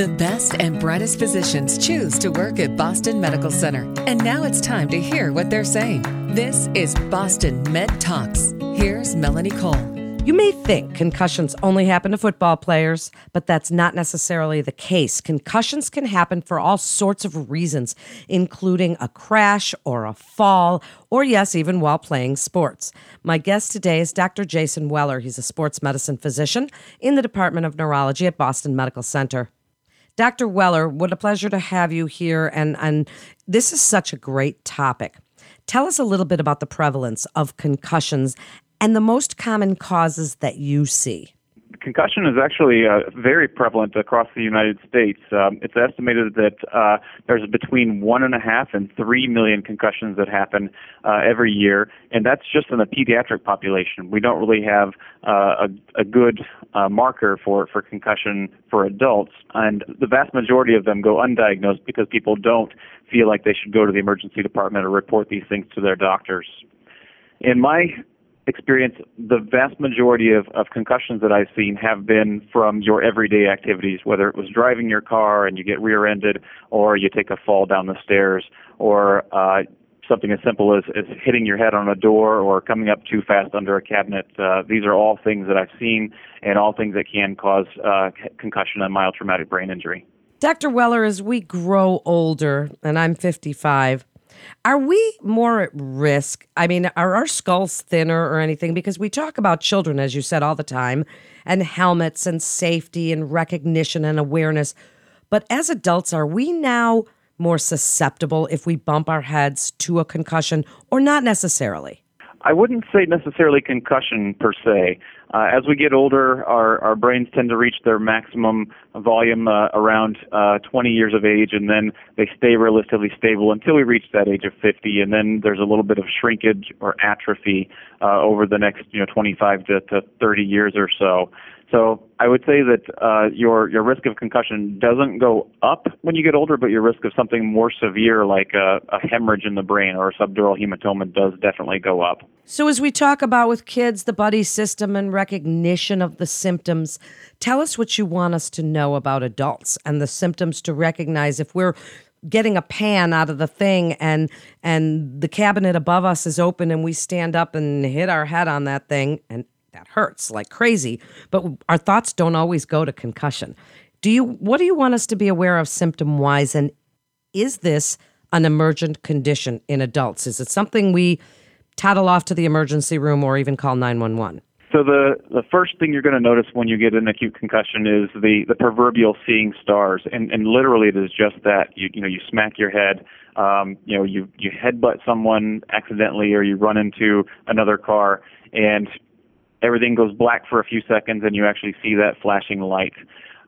The best and brightest physicians choose to work at Boston Medical Center. And now it's time to hear what they're saying. This is Boston Med Talks. Here's Melanie Cole. You may think concussions only happen to football players, but that's not necessarily the case. Concussions can happen for all sorts of reasons, including a crash or a fall, or yes, even while playing sports. My guest today is Dr. Jason Weller. He's a sports medicine physician in the Department of Neurology at Boston Medical Center. Dr. Weller, what a pleasure to have you here. And, and this is such a great topic. Tell us a little bit about the prevalence of concussions and the most common causes that you see? Concussion is actually uh, very prevalent across the United States. Um, it's estimated that uh, there's between one and a half and three million concussions that happen uh, every year, and that's just in the pediatric population. We don't really have uh, a, a good uh, marker for, for concussion for adults, and the vast majority of them go undiagnosed because people don't feel like they should go to the emergency department or report these things to their doctors. In my experience, the vast majority of, of concussions that I've seen have been from your everyday activities, whether it was driving your car and you get rear ended, or you take a fall down the stairs, or uh, something as simple as, as hitting your head on a door or coming up too fast under a cabinet. Uh, these are all things that I've seen and all things that can cause uh, concussion and mild traumatic brain injury. Dr. Weller, as we grow older, and I'm 55, are we more at risk? I mean, are our skulls thinner or anything? Because we talk about children, as you said, all the time, and helmets and safety and recognition and awareness. But as adults, are we now more susceptible if we bump our heads to a concussion or not necessarily? I wouldn't say necessarily concussion per se. Uh, as we get older, our, our brains tend to reach their maximum volume uh, around uh, 20 years of age, and then they stay relatively stable until we reach that age of 50, and then there's a little bit of shrinkage or atrophy uh, over the next you know 25 to, to 30 years or so. So I would say that uh, your your risk of concussion doesn't go up when you get older, but your risk of something more severe like a, a hemorrhage in the brain or a subdural hematoma does definitely go up. So as we talk about with kids, the buddy system and recognition of the symptoms, tell us what you want us to know about adults and the symptoms to recognize if we're getting a pan out of the thing and and the cabinet above us is open and we stand up and hit our head on that thing and that hurts like crazy, but our thoughts don't always go to concussion. Do you what do you want us to be aware of symptom wise and is this an emergent condition in adults? Is it something we tattle off to the emergency room or even call 911? So the the first thing you're going to notice when you get an acute concussion is the the proverbial seeing stars, and and literally it is just that you you know you smack your head, um, you know you you headbutt someone accidentally, or you run into another car, and everything goes black for a few seconds and you actually see that flashing light.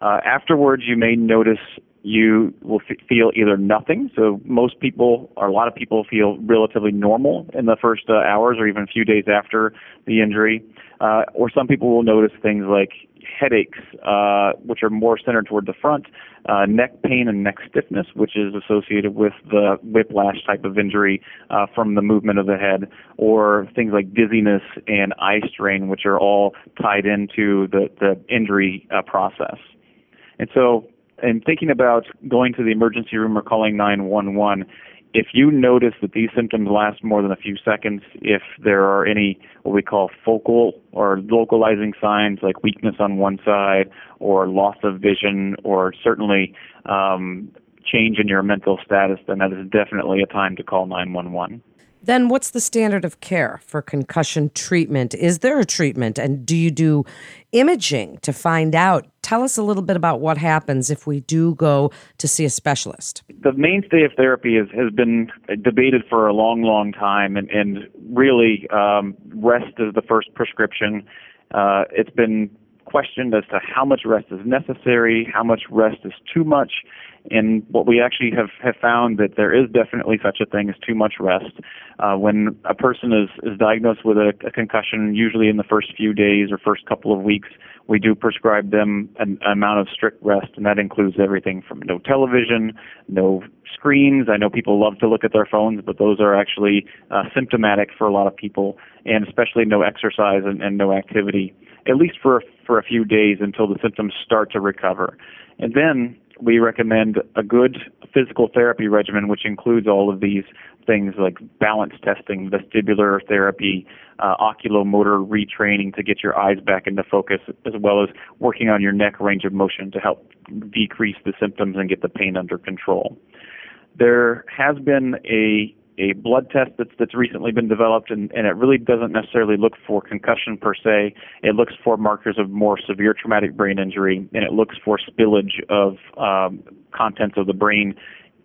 Uh, afterwards, you may notice you will f- feel either nothing. So most people, or a lot of people, feel relatively normal in the first uh, hours or even a few days after the injury. Uh, or some people will notice things like headaches, uh, which are more centered toward the front, uh, neck pain and neck stiffness, which is associated with the whiplash type of injury uh, from the movement of the head, or things like dizziness and eye strain, which are all tied into the, the injury uh, process. And so, in thinking about going to the emergency room or calling 911, if you notice that these symptoms last more than a few seconds, if there are any what we call focal or localizing signs like weakness on one side or loss of vision or certainly um, change in your mental status, then that is definitely a time to call 911. Then, what's the standard of care for concussion treatment? Is there a treatment? And do you do imaging to find out? Tell us a little bit about what happens if we do go to see a specialist. The mainstay of therapy is, has been debated for a long, long time, and, and really, um, rest is the first prescription. Uh, it's been questioned as to how much rest is necessary, how much rest is too much, and what we actually have, have found that there is definitely such a thing as too much rest. Uh, when a person is, is diagnosed with a, a concussion, usually in the first few days or first couple of weeks, we do prescribe them an, an amount of strict rest, and that includes everything from no television, no screens. I know people love to look at their phones, but those are actually uh, symptomatic for a lot of people, and especially no exercise and, and no activity, at least for for a few days until the symptoms start to recover. And then we recommend a good physical therapy regimen, which includes all of these things like balance testing, vestibular therapy, uh, oculomotor retraining to get your eyes back into focus, as well as working on your neck range of motion to help decrease the symptoms and get the pain under control. There has been a a blood test that's that's recently been developed and, and it really doesn't necessarily look for concussion per se. It looks for markers of more severe traumatic brain injury and it looks for spillage of um, contents of the brain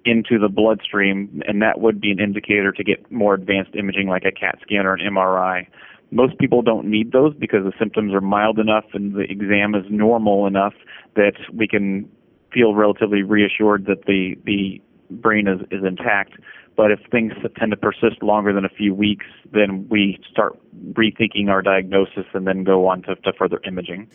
into the bloodstream, and that would be an indicator to get more advanced imaging like a CAT scan or an MRI. Most people don't need those because the symptoms are mild enough and the exam is normal enough that we can feel relatively reassured that the the brain is, is intact. But if things tend to persist longer than a few weeks, then we start rethinking our diagnosis and then go on to, to further imaging.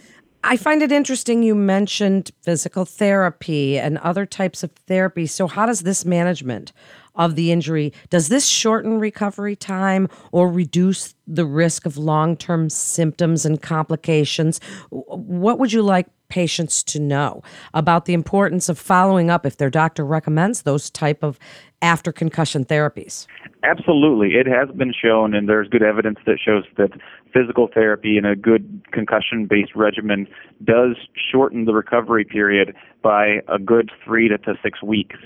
I find it interesting you mentioned physical therapy and other types of therapy. So, how does this management of the injury does this shorten recovery time or reduce the risk of long-term symptoms and complications? What would you like patients to know about the importance of following up if their doctor recommends those type of after concussion therapies? Absolutely. It has been shown, and there's good evidence that shows that physical therapy and a good concussion based regimen does shorten the recovery period by a good three to, to six weeks.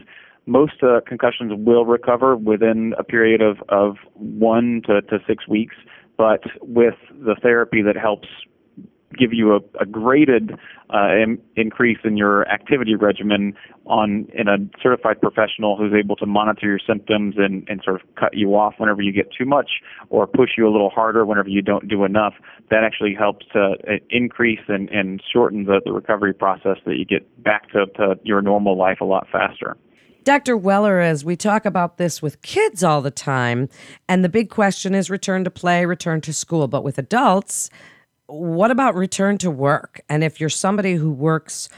Most uh, concussions will recover within a period of, of one to, to six weeks, but with the therapy that helps give you a, a graded uh, in, increase in your activity regimen on in a certified professional who's able to monitor your symptoms and, and sort of cut you off whenever you get too much or push you a little harder whenever you don't do enough. That actually helps to uh, increase and, and shorten the, the recovery process that you get back to, to your normal life a lot faster. Dr. Weller, as we talk about this with kids all the time, and the big question is return to play, return to school. But with adults, what about return to work? And if you're somebody who works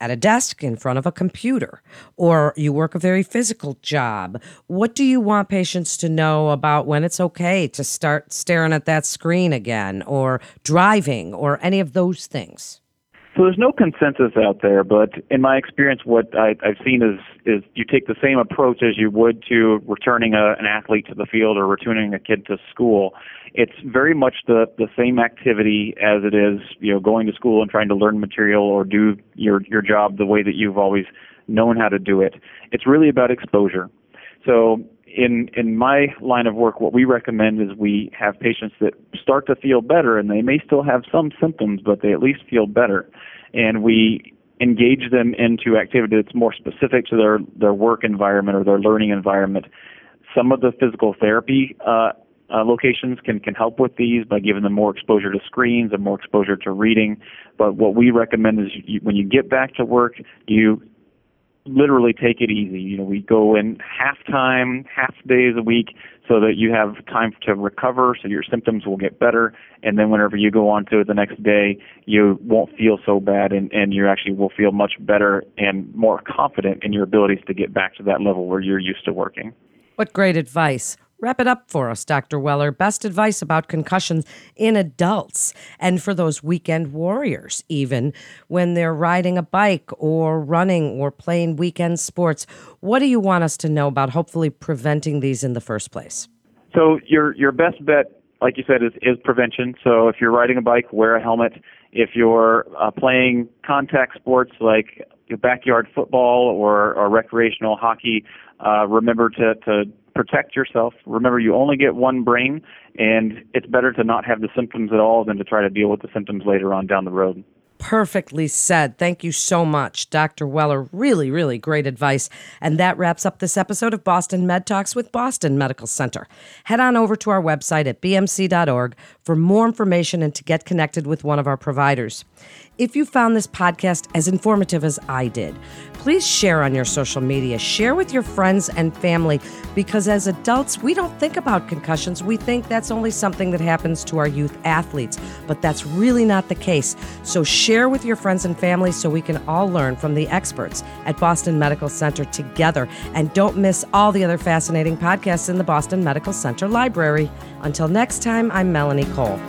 at a desk in front of a computer or you work a very physical job, what do you want patients to know about when it's okay to start staring at that screen again or driving or any of those things? So there's no consensus out there, but in my experience, what I, have seen is is you take the same approach as you would to returning a, an athlete to the field or returning a kid to school. It's very much the the same activity as it is, you know, going to school and trying to learn material or do your your job the way that you've always known how to do it. It's really about exposure. So in in my line of work, what we recommend is we have patients that start to feel better, and they may still have some symptoms, but they at least feel better, and we engage them into activity that's more specific to their their work environment or their learning environment. Some of the physical therapy uh, uh, locations can can help with these by giving them more exposure to screens and more exposure to reading. But what we recommend is you, when you get back to work, you literally take it easy. You know, we go in half time, half days a week so that you have time to recover so your symptoms will get better and then whenever you go on to it the next day you won't feel so bad and, and you actually will feel much better and more confident in your abilities to get back to that level where you're used to working. What great advice. Wrap it up for us, Dr. Weller. Best advice about concussions in adults and for those weekend warriors, even when they're riding a bike or running or playing weekend sports. What do you want us to know about hopefully preventing these in the first place? So, your, your best bet, like you said, is, is prevention. So, if you're riding a bike, wear a helmet. If you're uh, playing contact sports like backyard football or, or recreational hockey, uh, remember to, to protect yourself. Remember, you only get one brain, and it's better to not have the symptoms at all than to try to deal with the symptoms later on down the road. Perfectly said. Thank you so much, Dr. Weller. Really, really great advice. And that wraps up this episode of Boston Med Talks with Boston Medical Center. Head on over to our website at bmc.org for more information and to get connected with one of our providers. If you found this podcast as informative as I did, please share on your social media. Share with your friends and family because as adults, we don't think about concussions. We think that's only something that happens to our youth athletes, but that's really not the case. So share with your friends and family so we can all learn from the experts at Boston Medical Center together. And don't miss all the other fascinating podcasts in the Boston Medical Center library. Until next time, I'm Melanie Cole.